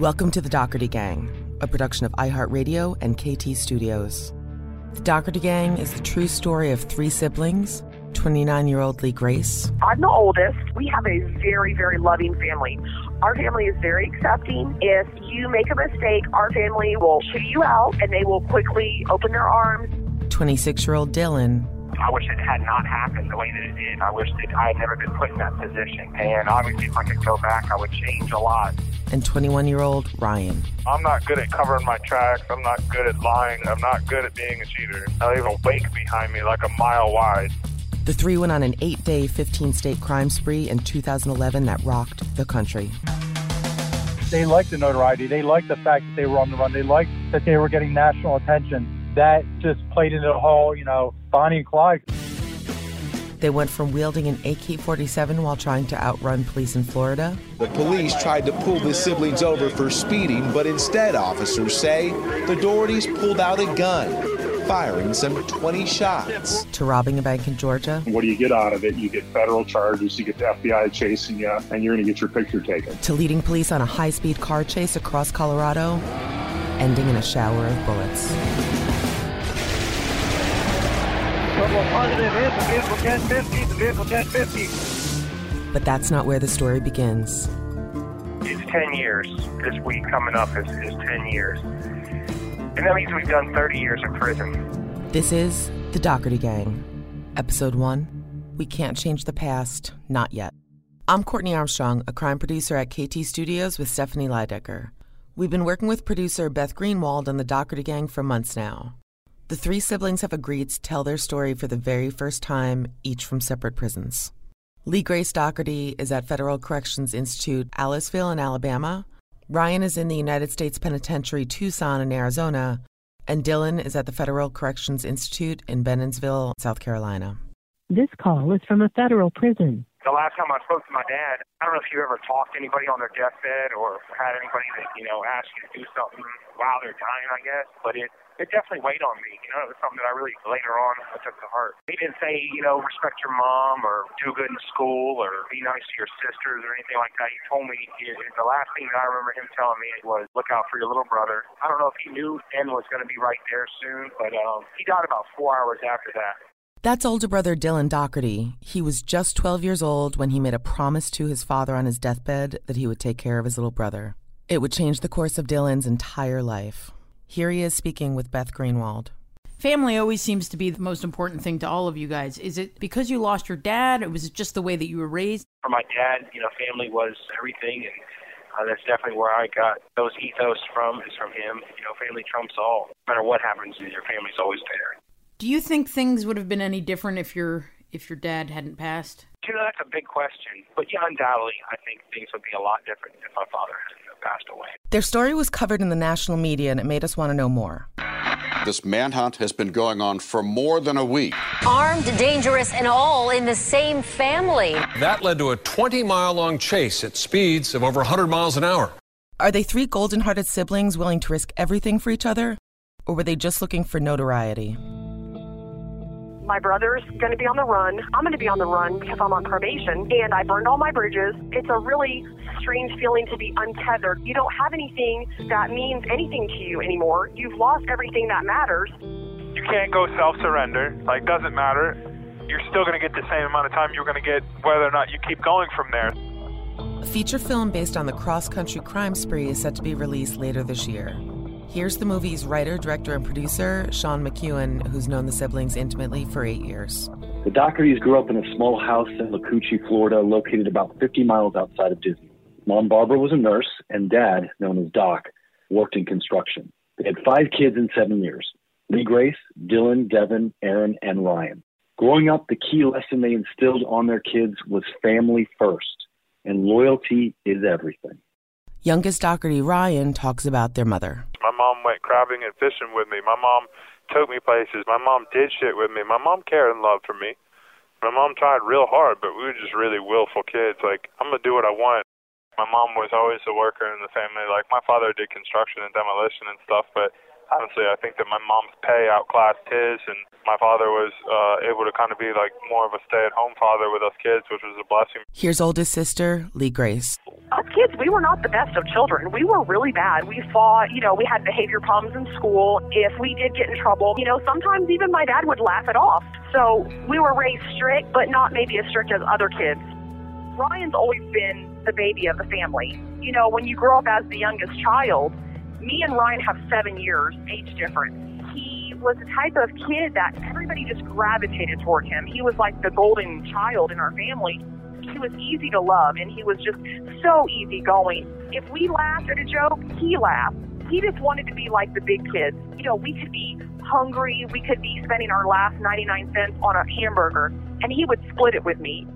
Welcome to the Dougherty Gang, a production of iHeartRadio and KT Studios. The Dougherty Gang is the true story of three siblings 29 year old Lee Grace. I'm the oldest. We have a very, very loving family. Our family is very accepting. If you make a mistake, our family will shoot you out and they will quickly open their arms. 26 year old Dylan. I wish it had not happened the way that it did. I wish that I had never been put in that position. And obviously, if I could go back, I would change a lot. And 21 year old Ryan. I'm not good at covering my tracks. I'm not good at lying. I'm not good at being a cheater. I leave a wake behind me like a mile wide. The three went on an eight day, 15 state crime spree in 2011 that rocked the country. They liked the notoriety. They liked the fact that they were on the run. They liked that they were getting national attention. That just played into the whole, you know, Bonnie and Clyde. They went from wielding an AK 47 while trying to outrun police in Florida. The police tried to pull the siblings over for speeding, but instead, officers say the Doughertys pulled out a gun, firing some 20 shots. To robbing a bank in Georgia. What do you get out of it? You get federal charges, you get the FBI chasing you, and you're going to get your picture taken. To leading police on a high speed car chase across Colorado, ending in a shower of bullets. Positive is vehicle 1050, the vehicle 1050. But that's not where the story begins. It's 10 years. This week coming up is, is 10 years. And that means we've done 30 years in prison. This is The Dougherty Gang. Episode 1 We Can't Change the Past, Not Yet. I'm Courtney Armstrong, a crime producer at KT Studios with Stephanie Lydecker. We've been working with producer Beth Greenwald on The Dougherty Gang for months now. The three siblings have agreed to tell their story for the very first time, each from separate prisons. Lee Grace Dougherty is at Federal Corrections Institute, Aliceville in Alabama. Ryan is in the United States Penitentiary Tucson in Arizona. And Dylan is at the Federal Corrections Institute in Bennettsville, South Carolina. This call is from a federal prison. The last time I spoke to my dad, I don't know if you ever talked to anybody on their deathbed or had anybody that, you know, asked you to do something while they're dying, I guess. But it, it definitely weighed on me. You know, it was something that I really, later on, I took to heart. He didn't say, you know, respect your mom or do good in school or be nice to your sisters or anything like that. He told me, he, the last thing that I remember him telling me was, look out for your little brother. I don't know if he knew Ben was going to be right there soon, but um, he died about four hours after that. That's older brother Dylan Dougherty. He was just 12 years old when he made a promise to his father on his deathbed that he would take care of his little brother. It would change the course of Dylan's entire life. Here he is speaking with Beth Greenwald. Family always seems to be the most important thing to all of you guys. Is it because you lost your dad, or was it just the way that you were raised? For my dad, you know, family was everything, and uh, that's definitely where I got those ethos from. Is from him. You know, family trumps all. No matter what happens, your family's always there. Do you think things would have been any different if your if your dad hadn't passed? You know, that's a big question. But yeah, undoubtedly, I think things would be a lot different if my father hadn't uh, passed away. Their story was covered in the national media and it made us want to know more. This manhunt has been going on for more than a week. Armed, dangerous, and all in the same family. That led to a 20 mile long chase at speeds of over 100 miles an hour. Are they three golden hearted siblings willing to risk everything for each other? Or were they just looking for notoriety? My brother's going to be on the run. I'm going to be on the run because I'm on probation and I burned all my bridges. It's a really strange feeling to be untethered. You don't have anything that means anything to you anymore. You've lost everything that matters. You can't go self surrender. Like, doesn't matter. You're still going to get the same amount of time you're going to get whether or not you keep going from there. A feature film based on the cross country crime spree is set to be released later this year. Here's the movie's writer, director, and producer, Sean McEwen, who's known the siblings intimately for eight years. The Doughertys grew up in a small house in Lacoochee, Florida, located about 50 miles outside of Disney. Mom Barbara was a nurse, and dad, known as Doc, worked in construction. They had five kids in seven years Lee Grace, Dylan, Devin, Aaron, and Ryan. Growing up, the key lesson they instilled on their kids was family first, and loyalty is everything. Youngest Dougherty, Ryan, talks about their mother. My mom went crabbing and fishing with me. My mom took me places. My mom did shit with me. My mom cared and loved for me. My mom tried real hard, but we were just really willful kids. Like, I'm going to do what I want. My mom was always a worker in the family. Like, my father did construction and demolition and stuff, but honestly, I think that my mom's pay outclassed his, and my father was uh, able to kind of be like more of a stay-at-home father with us kids, which was a blessing. Here's oldest sister, Lee Grace. Us kids, we were not the best of children. We were really bad. We fought, you know, we had behavior problems in school. If we did get in trouble, you know, sometimes even my dad would laugh it off. So we were raised strict, but not maybe as strict as other kids. Ryan's always been the baby of the family. You know, when you grow up as the youngest child, me and Ryan have seven years age difference. He was the type of kid that everybody just gravitated toward him. He was like the golden child in our family. He was easy to love and he was just so easygoing. If we laughed at a joke, he laughed. He just wanted to be like the big kids. You know, we could be hungry, we could be spending our last 99 cents on a hamburger, and he would split it with me.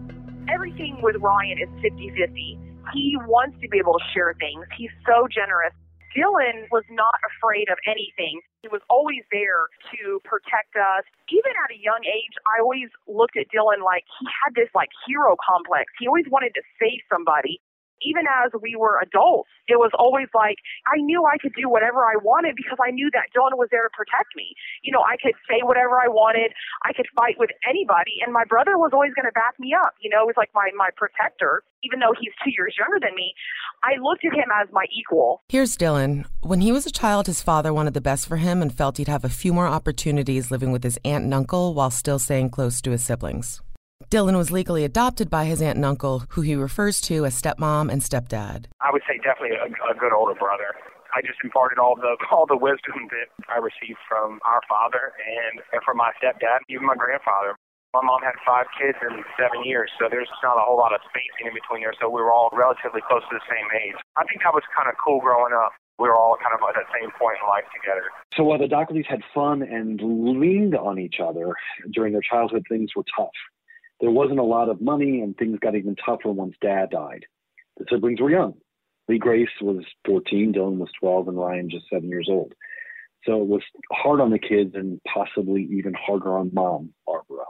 Everything with Ryan is 50 50. He wants to be able to share things. He's so generous. Dylan was not afraid of anything. He was always there to protect us. Even at a young age, I always looked at Dylan like he had this like hero complex. He always wanted to save somebody even as we were adults, it was always like I knew I could do whatever I wanted because I knew that Dylan was there to protect me. You know, I could say whatever I wanted. I could fight with anybody, and my brother was always going to back me up. You know, it was like my my protector, even though he's two years younger than me. I looked at him as my equal. Here's Dylan. When he was a child, his father wanted the best for him and felt he'd have a few more opportunities living with his aunt and uncle while still staying close to his siblings. Dylan was legally adopted by his aunt and uncle, who he refers to as stepmom and stepdad. I would say definitely a, a good older brother. I just imparted all the all the wisdom that I received from our father and, and from my stepdad, even my grandfather. My mom had five kids in seven years, so there's not a whole lot of spacing in between there. So we were all relatively close to the same age. I think that was kind of cool growing up. We were all kind of at that same point in life together. So while the Doughertys had fun and leaned on each other during their childhood, things were tough there wasn't a lot of money, and things got even tougher once dad died. The siblings were young. Lee Grace was 14, Dylan was 12, and Ryan just seven years old. So it was hard on the kids and possibly even harder on mom, Barbara.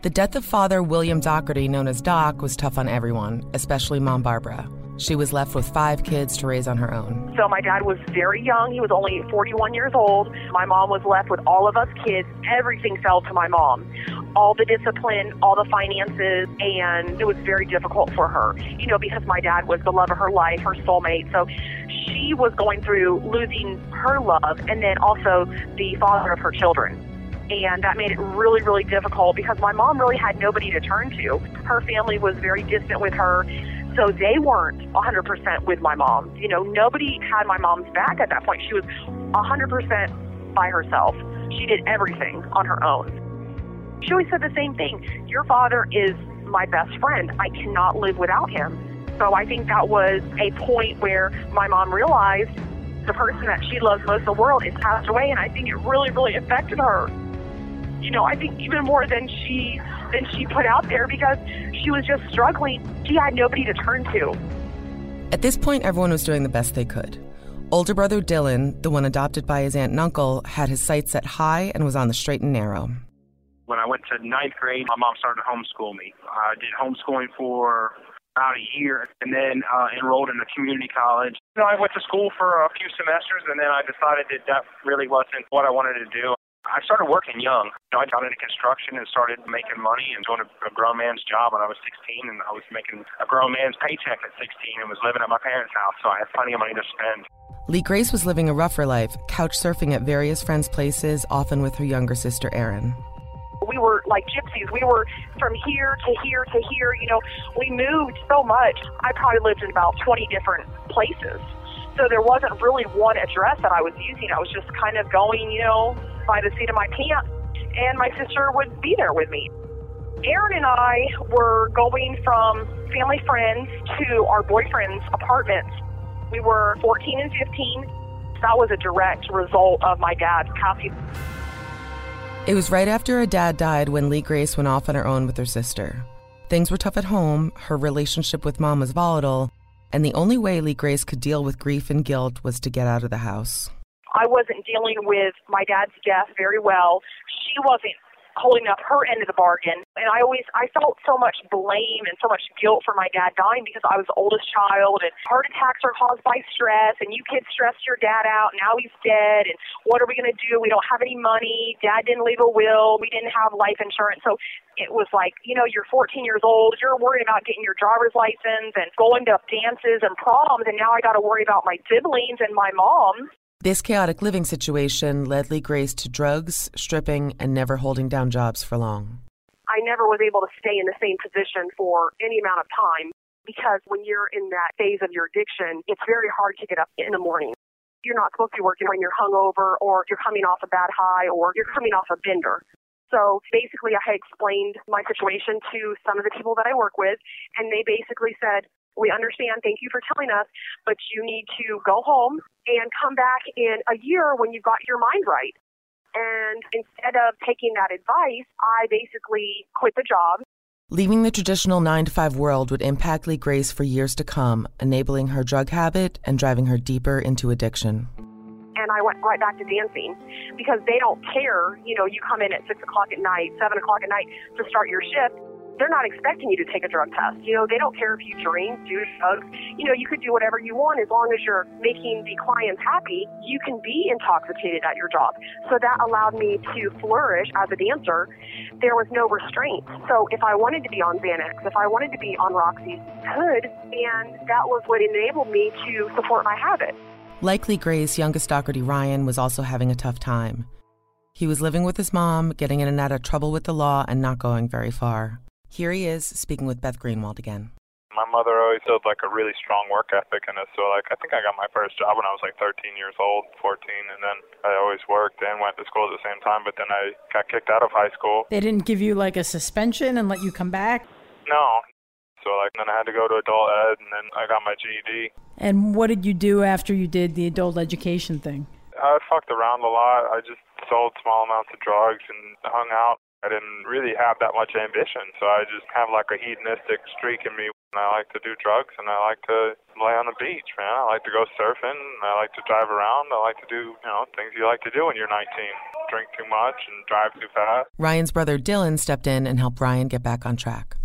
The death of father William Dougherty, known as Doc, was tough on everyone, especially mom Barbara. She was left with five kids to raise on her own. So my dad was very young. He was only 41 years old. My mom was left with all of us kids. Everything fell to my mom. All the discipline, all the finances, and it was very difficult for her, you know, because my dad was the love of her life, her soulmate. So she was going through losing her love and then also the father of her children and that made it really, really difficult because my mom really had nobody to turn to. Her family was very distant with her, so they weren't 100% with my mom. You know, nobody had my mom's back at that point. She was 100% by herself. She did everything on her own. She always said the same thing Your father is my best friend. I cannot live without him. So I think that was a point where my mom realized the person that she loves most in the world has passed away, and I think it really, really affected her you know, I think even more than she than she put out there because she was just struggling. She had nobody to turn to. At this point, everyone was doing the best they could. Older brother Dylan, the one adopted by his aunt and uncle, had his sights set high and was on the straight and narrow. When I went to ninth grade, my mom started to homeschool me. I did homeschooling for about a year and then uh, enrolled in a community college. You know, I went to school for a few semesters and then I decided that that really wasn't what I wanted to do. I started working young. I got into construction and started making money and doing a, a grown man's job when I was 16, and I was making a grown man's paycheck at 16 and was living at my parents' house, so I had plenty of money to spend. Lee Grace was living a rougher life, couch surfing at various friends' places, often with her younger sister Erin. We were like gypsies. We were from here to here to here. You know, we moved so much. I probably lived in about 20 different places. So there wasn't really one address that I was using. I was just kind of going, you know, by the seat of my pants, and my sister would be there with me. Erin and I were going from family friends to our boyfriend's apartments. We were 14 and 15. That was a direct result of my dad's passing. It was right after her dad died when Lee Grace went off on her own with her sister. Things were tough at home, her relationship with mom was volatile, and the only way Lee Grace could deal with grief and guilt was to get out of the house. I wasn't dealing with my dad's death very well. She wasn't holding up her end of the bargain. And I always I felt so much blame and so much guilt for my dad dying because I was the oldest child and heart attacks are caused by stress and you kids stressed your dad out, now he's dead and what are we gonna do? We don't have any money, dad didn't leave a will, we didn't have life insurance. So it was like, you know, you're 14 years old, you're worried about getting your driver's license and going to dances and proms, and now I got to worry about my siblings and my mom. This chaotic living situation led Lee Grace to drugs, stripping, and never holding down jobs for long. I never was able to stay in the same position for any amount of time because when you're in that phase of your addiction, it's very hard to get up in the morning. You're not supposed to be working when you're hungover or you're coming off a bad high or you're coming off a bender. So basically, I had explained my situation to some of the people that I work with, and they basically said, we understand. Thank you for telling us, but you need to go home and come back in a year when you've got your mind right. And instead of taking that advice, I basically quit the job. Leaving the traditional 9 to 5 world would impact Lee Grace for years to come, enabling her drug habit and driving her deeper into addiction. And I went right back to dancing because they don't care. You know, you come in at 6 o'clock at night, 7 o'clock at night to start your shift they're not expecting you to take a drug test. You know, they don't care if you drink, do drugs. You know, you could do whatever you want as long as you're making the clients happy. You can be intoxicated at your job. So that allowed me to flourish as a dancer. There was no restraint. So if I wanted to be on Xanax, if I wanted to be on Roxy, could, and that was what enabled me to support my habit. Likely Gray's youngest Dougherty Ryan, was also having a tough time. He was living with his mom, getting in and out of trouble with the law, and not going very far. Here he is speaking with Beth Greenwald again. My mother always had like a really strong work ethic in us. So like I think I got my first job when I was like 13 years old, 14, and then I always worked and went to school at the same time. But then I got kicked out of high school. They didn't give you like a suspension and let you come back. No. So like then I had to go to adult ed, and then I got my GED. And what did you do after you did the adult education thing? I fucked around a lot. I just sold small amounts of drugs and hung out I didn't really have that much ambition, so I just have like a hedonistic streak in me. And I like to do drugs, and I like to lay on the beach, man. I like to go surfing, and I like to drive around. I like to do, you know, things you like to do when you're 19. drink too much and drive too fast. Ryan's brother Dylan stepped in and helped Ryan get back on track.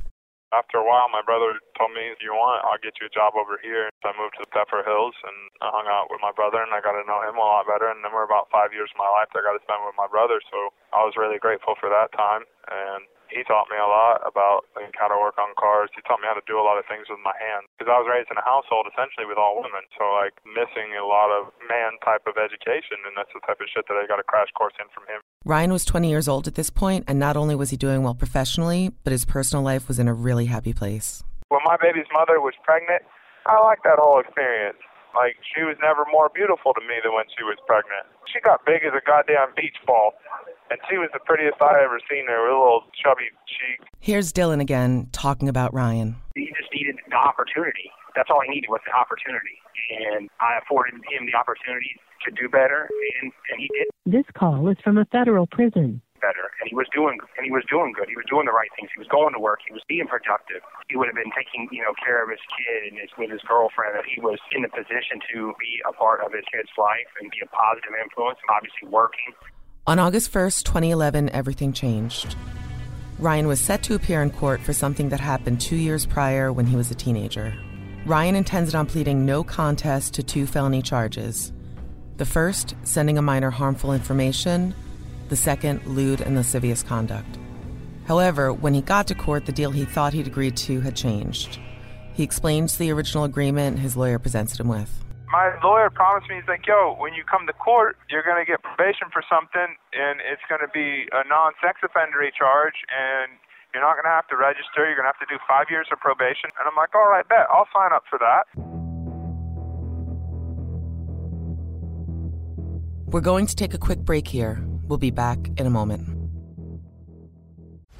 After a while, my brother told me, if you want, I'll get you a job over here. So I moved to the Pepper Hills and I hung out with my brother and I got to know him a lot better. And then we're about five years of my life that I got to spend with my brother. So I was really grateful for that time. And he taught me a lot about like, how to work on cars. He taught me how to do a lot of things with my hands because I was raised in a household essentially with all women. So like missing a lot of man type of education, and that's the type of shit that I got a crash course in from him. Ryan was 20 years old at this point, and not only was he doing well professionally, but his personal life was in a really happy place. When my baby's mother was pregnant, I liked that whole experience. Like she was never more beautiful to me than when she was pregnant. She got big as a goddamn beach ball and she was the prettiest I ever seen her with a little chubby cheek. Here's Dylan again talking about Ryan. He just needed the opportunity. That's all he needed was the opportunity, and I afforded him the opportunity to do better, and, and he did This call is from a federal prison. better, and he was doing and he was doing good. He was doing the right things. He was going to work. He was being productive. He would have been taking you know care of his kid and his with his girlfriend. That he was in the position to be a part of his kid's life and be a positive influence. And obviously working. On August 1st, 2011, everything changed. Ryan was set to appear in court for something that happened two years prior when he was a teenager. Ryan intended on pleading no contest to two felony charges. The first, sending a minor harmful information, the second, lewd and lascivious conduct. However, when he got to court, the deal he thought he'd agreed to had changed. He explains the original agreement his lawyer presented him with. My lawyer promised me, he's like, yo, when you come to court, you're going to get probation for something, and it's going to be a non sex offendery charge, and you're not going to have to register. You're going to have to do five years of probation. And I'm like, all right, bet. I'll sign up for that. We're going to take a quick break here. We'll be back in a moment.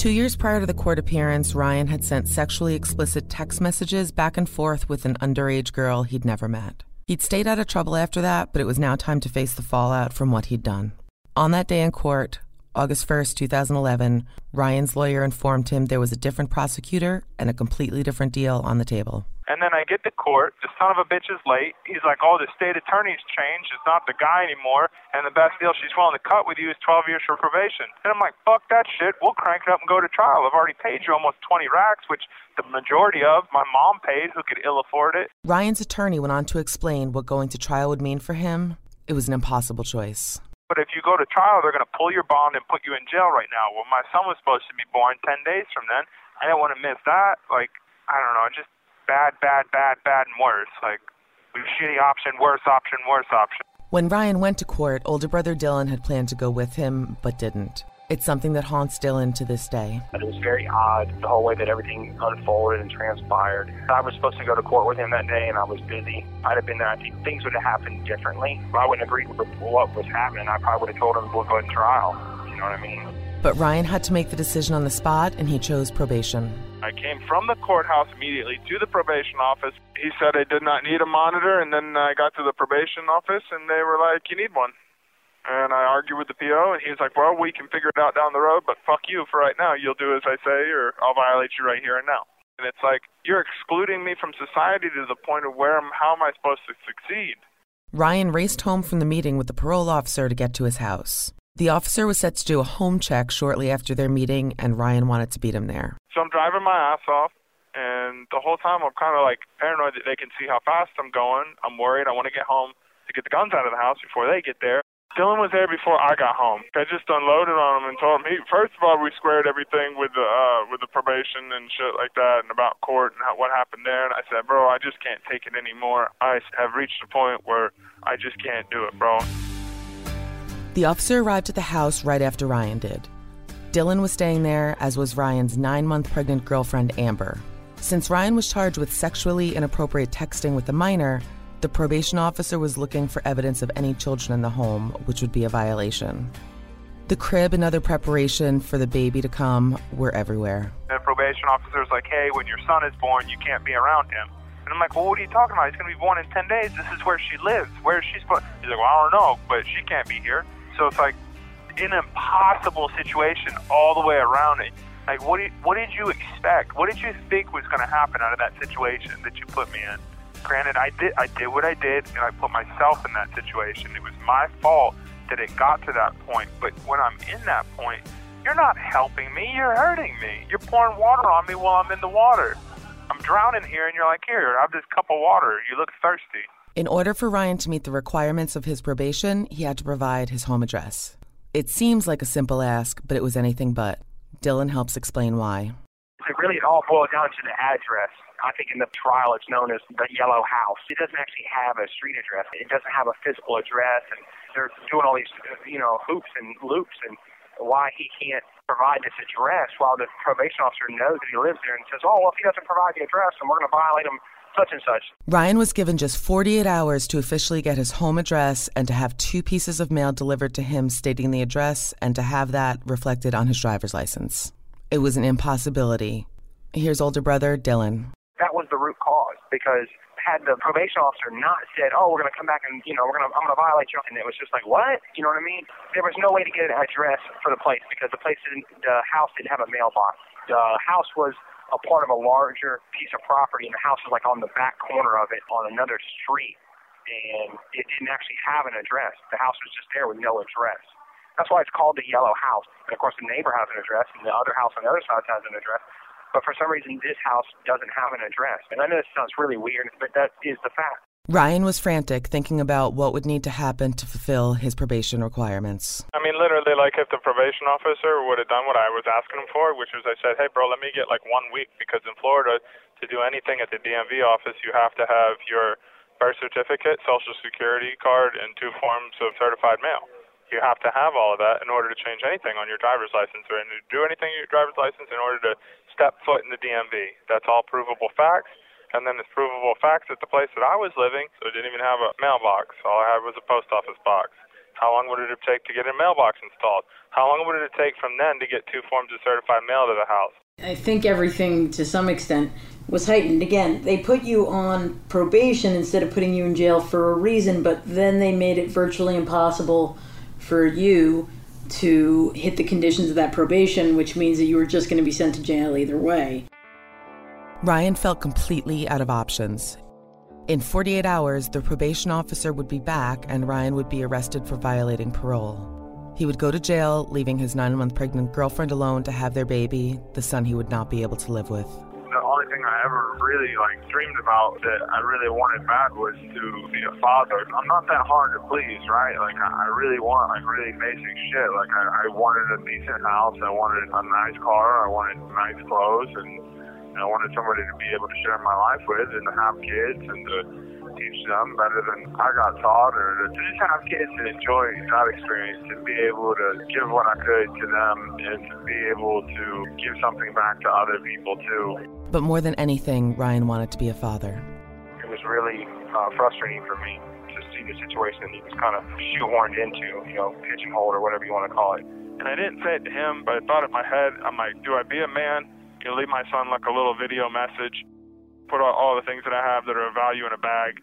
Two years prior to the court appearance, Ryan had sent sexually explicit text messages back and forth with an underage girl he'd never met. He'd stayed out of trouble after that, but it was now time to face the fallout from what he'd done. On that day in court, August 1st, 2011, Ryan's lawyer informed him there was a different prosecutor and a completely different deal on the table. And then I get to court. The son of a bitch is late. He's like, oh, the state attorney's changed. It's not the guy anymore. And the best deal she's willing to cut with you is 12 years for probation. And I'm like, fuck that shit. We'll crank it up and go to trial. I've already paid you almost 20 racks, which the majority of my mom paid, who could ill afford it. Ryan's attorney went on to explain what going to trial would mean for him. It was an impossible choice. But if you go to trial, they're going to pull your bond and put you in jail right now. Well, my son was supposed to be born 10 days from then. I didn't want to miss that. Like, I don't know, I just bad, bad, bad, bad, and worse. Like, shitty option, worse option, worse option. When Ryan went to court, older brother Dylan had planned to go with him, but didn't. It's something that haunts Dylan to this day. It was very odd, the whole way that everything unfolded and transpired. I was supposed to go to court with him that day, and I was busy. I'd have been there, I think things would have happened differently. I wouldn't agree with what was happening. I probably would have told him, we'll go to trial. You know what I mean? But Ryan had to make the decision on the spot, and he chose probation. I came from the courthouse immediately to the probation office. He said I did not need a monitor, and then I got to the probation office, and they were like, you need one. And I argued with the PO, and he was like, well, we can figure it out down the road, but fuck you for right now. You'll do as I say, or I'll violate you right here and now. And it's like, you're excluding me from society to the point of where, how am I supposed to succeed? Ryan raced home from the meeting with the parole officer to get to his house. The officer was set to do a home check shortly after their meeting, and Ryan wanted to beat him there. So I'm driving my ass off, and the whole time I'm kind of like paranoid that they can see how fast I'm going. I'm worried. I want to get home to get the guns out of the house before they get there. Dylan was there before I got home. I just unloaded on him and told him he first of all we squared everything with the uh with the probation and shit like that and about court and how, what happened there and I said, "Bro, I just can't take it anymore. I have reached a point where I just can't do it, bro." The officer arrived at the house right after Ryan did. Dylan was staying there, as was Ryan's nine month pregnant girlfriend, Amber. Since Ryan was charged with sexually inappropriate texting with a minor, the probation officer was looking for evidence of any children in the home, which would be a violation. The crib and other preparation for the baby to come were everywhere. The probation officer's like, hey, when your son is born, you can't be around him. And I'm like, well, what are you talking about? He's going to be born in 10 days. This is where she lives. Where is she supposed He's like, well, I don't know, but she can't be here. So it's like an impossible situation all the way around it. Like, what did, what did you expect? What did you think was going to happen out of that situation that you put me in? Granted, I did I did what I did, and I put myself in that situation. It was my fault that it got to that point. But when I'm in that point, you're not helping me. You're hurting me. You're pouring water on me while I'm in the water. I'm drowning here, and you're like, here, I have this cup of water. You look thirsty. In order for Ryan to meet the requirements of his probation, he had to provide his home address. It seems like a simple ask, but it was anything but. Dylan helps explain why. It really all boils down to the address. I think in the trial it's known as the yellow house. It doesn't actually have a street address. It doesn't have a physical address, and they're doing all these, you know, hoops and loops and why he can't provide this address while the probation officer knows that he lives there and says, oh, well, if he doesn't provide the address, then we're going to violate him such and such. Ryan was given just 48 hours to officially get his home address and to have two pieces of mail delivered to him stating the address and to have that reflected on his driver's license. It was an impossibility. Here's older brother Dylan. That was the root cause because had the probation officer not said, "Oh, we're going to come back and you know we're going to I'm going to violate you," and it was just like, "What?" You know what I mean? There was no way to get an address for the place because the place didn't, the house didn't have a mailbox. The house was a part of a larger piece of property, and the house was like on the back corner of it on another street, and it didn't actually have an address. The house was just there with no address. That's why it's called the Yellow House. And of course, the neighbor has an address, and the other house on the other side has an address. But for some reason, this house doesn't have an address. And I know this sounds really weird, but that is the fact. Ryan was frantic, thinking about what would need to happen to fulfill his probation requirements. I mean, literally, like if the probation officer would have done what I was asking him for, which was I said, hey, bro, let me get like one week because in Florida, to do anything at the DMV office, you have to have your birth certificate, social security card, and two forms of certified mail you have to have all of that in order to change anything on your driver's license or to do anything on your driver's license in order to step foot in the DMV. That's all provable facts. And then it's provable facts at the place that I was living, so it didn't even have a mailbox. All I had was a post office box. How long would it taken to get a mailbox installed? How long would it take from then to get two forms of certified mail to the house? I think everything to some extent was heightened. Again, they put you on probation instead of putting you in jail for a reason, but then they made it virtually impossible for you to hit the conditions of that probation, which means that you were just going to be sent to jail either way. Ryan felt completely out of options. In 48 hours, the probation officer would be back and Ryan would be arrested for violating parole. He would go to jail, leaving his nine month pregnant girlfriend alone to have their baby, the son he would not be able to live with. The only thing I ever really like dreamed about that I really wanted bad was to be a father. I'm not that hard to please, right? Like I really want like really basic shit. Like I, I wanted a decent house, I wanted a nice car, I wanted nice clothes, and I wanted somebody to be able to share my life with and to have kids and to teach them better than I got taught or to just have kids and enjoy that experience and be able to give what I could to them and to be able to give something back to other people too. But more than anything, Ryan wanted to be a father. It was really uh, frustrating for me to see the situation that he was kind of shoehorned into, you know, pigeonholed or whatever you want to call it. And I didn't say it to him, but I thought in my head, I'm like, do I be a man? You know, leave my son like a little video message, put all, all the things that I have that are of value in a bag,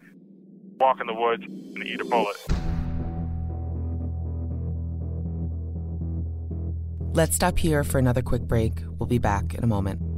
walk in the woods, and eat a bullet. Let's stop here for another quick break. We'll be back in a moment.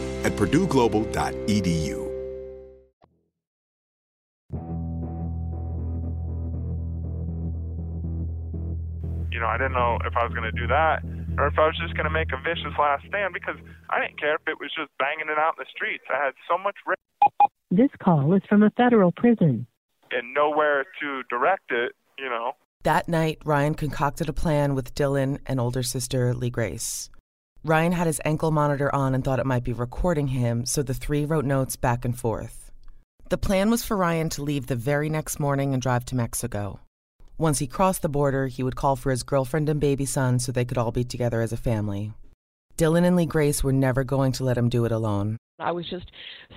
at PurdueGlobal.edu. You know, I didn't know if I was going to do that or if I was just going to make a vicious last stand because I didn't care if it was just banging it out in the streets. I had so much rape This call is from a federal prison. and nowhere to direct it, you know. That night, Ryan concocted a plan with Dylan and older sister Lee Grace. Ryan had his ankle monitor on and thought it might be recording him, so the three wrote notes back and forth. The plan was for Ryan to leave the very next morning and drive to Mexico. Once he crossed the border, he would call for his girlfriend and baby son so they could all be together as a family. Dylan and Lee Grace were never going to let him do it alone. I was just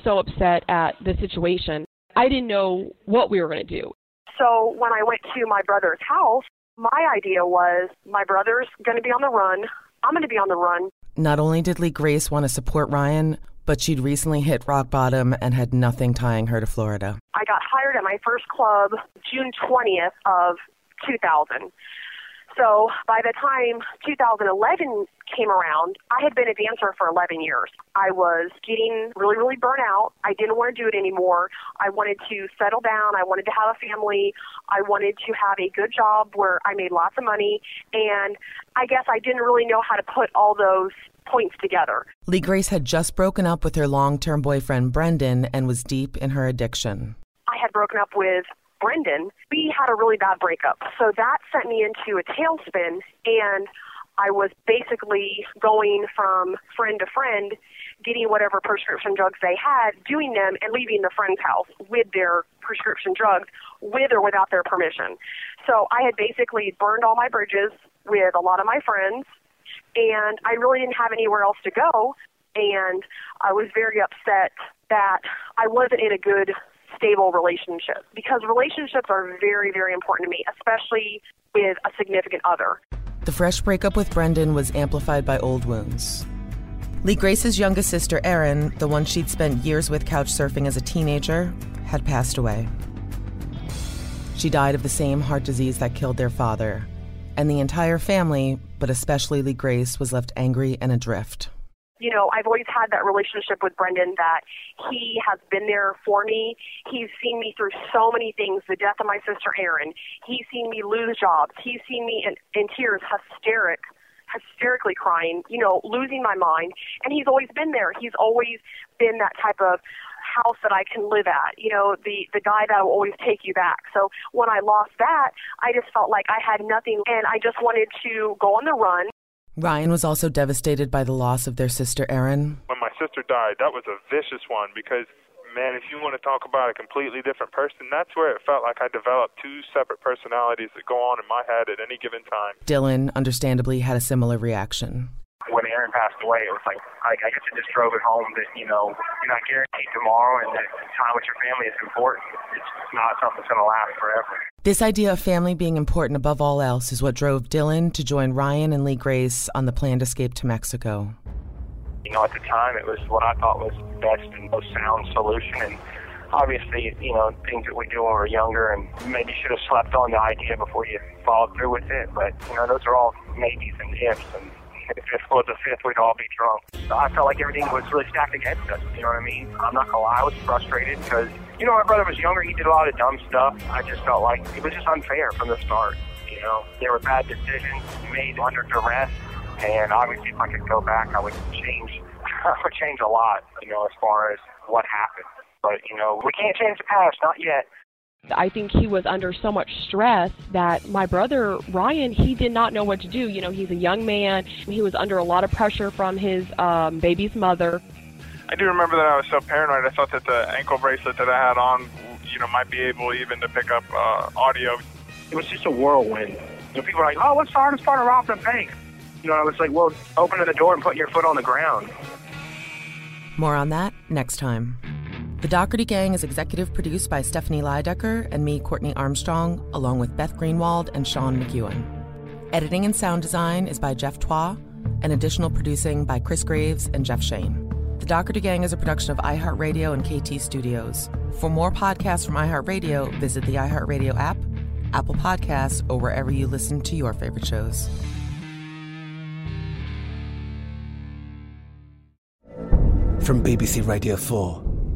so upset at the situation. I didn't know what we were going to do. So when I went to my brother's house, my idea was my brother's going to be on the run. I'm going to be on the run. Not only did Lee Grace want to support Ryan, but she'd recently hit rock bottom and had nothing tying her to Florida. I got hired at my first club June 20th of 2000. So by the time 2011 came around, I had been a dancer for 11 years. I was getting really, really burnt out. I didn't want to do it anymore. I wanted to settle down. I wanted to have a family. I wanted to have a good job where I made lots of money. And I guess I didn't really know how to put all those points together. Lee Grace had just broken up with her long term boyfriend Brendan and was deep in her addiction. I had broken up with Brendan. We had a really bad breakup. So that sent me into a tailspin and I was basically going from friend to friend, getting whatever prescription drugs they had, doing them, and leaving the friend's house with their prescription drugs, with or without their permission. So I had basically burned all my bridges with a lot of my friends, and I really didn't have anywhere else to go. And I was very upset that I wasn't in a good, stable relationships because relationships are very, very important to me, especially with a significant other. The fresh breakup with Brendan was amplified by old wounds. Lee Grace's youngest sister, Erin, the one she'd spent years with couch surfing as a teenager, had passed away. She died of the same heart disease that killed their father, and the entire family, but especially Lee Grace, was left angry and adrift. You know, I've always had that relationship with Brendan that he has been there for me. He's seen me through so many things, the death of my sister Erin. He's seen me lose jobs. He's seen me in, in tears, hysteric, hysterically crying, you know, losing my mind. And he's always been there. He's always been that type of house that I can live at, you know, the the guy that will always take you back. So when I lost that, I just felt like I had nothing and I just wanted to go on the run. Ryan was also devastated by the loss of their sister, Erin. When my sister died, that was a vicious one because, man, if you want to talk about a completely different person, that's where it felt like I developed two separate personalities that go on in my head at any given time. Dylan, understandably, had a similar reaction. When Erin passed away, it was like I, I guess it just drove it home that you know you're not guaranteed tomorrow, and that time with your family is important. It's not something that's going to last forever. This idea of family being important above all else is what drove Dylan to join Ryan and Lee Grace on the planned escape to Mexico. You know, at the time, it was what I thought was the best and most sound solution, and obviously, you know, things that we do when we're younger, and maybe should have slept on the idea before you followed through with it. But you know, those are all maybes and ifs, and if this was a fifth, we'd all be drunk. I felt like everything was really stacked against us. You know what I mean? I'm not gonna lie, I was frustrated because you know my brother was younger. He did a lot of dumb stuff. I just felt like it was just unfair from the start. You know, there were bad decisions made under duress, and obviously, if I could go back, I would change. I would change a lot. You know, as far as what happened. But you know, we can't change the past, not yet. I think he was under so much stress that my brother Ryan, he did not know what to do. You know, he's a young man. He was under a lot of pressure from his um, baby's mother. I do remember that I was so paranoid. I thought that the ankle bracelet that I had on, you know, might be able even to pick up uh, audio. It was just a whirlwind. You know, people were like, "Oh, what's the hardest part of robbing a bank?" You know, I was like, "Well, opening the door and putting your foot on the ground." More on that next time. The Dougherty Gang is executive produced by Stephanie Lydecker and me, Courtney Armstrong, along with Beth Greenwald and Sean McEwen. Editing and sound design is by Jeff Twa, and additional producing by Chris Graves and Jeff Shane. The Dougherty Gang is a production of iHeartRadio and KT Studios. For more podcasts from iHeartRadio, visit the iHeartRadio app, Apple Podcasts, or wherever you listen to your favorite shows. From BBC Radio 4,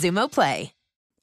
Xumo Play.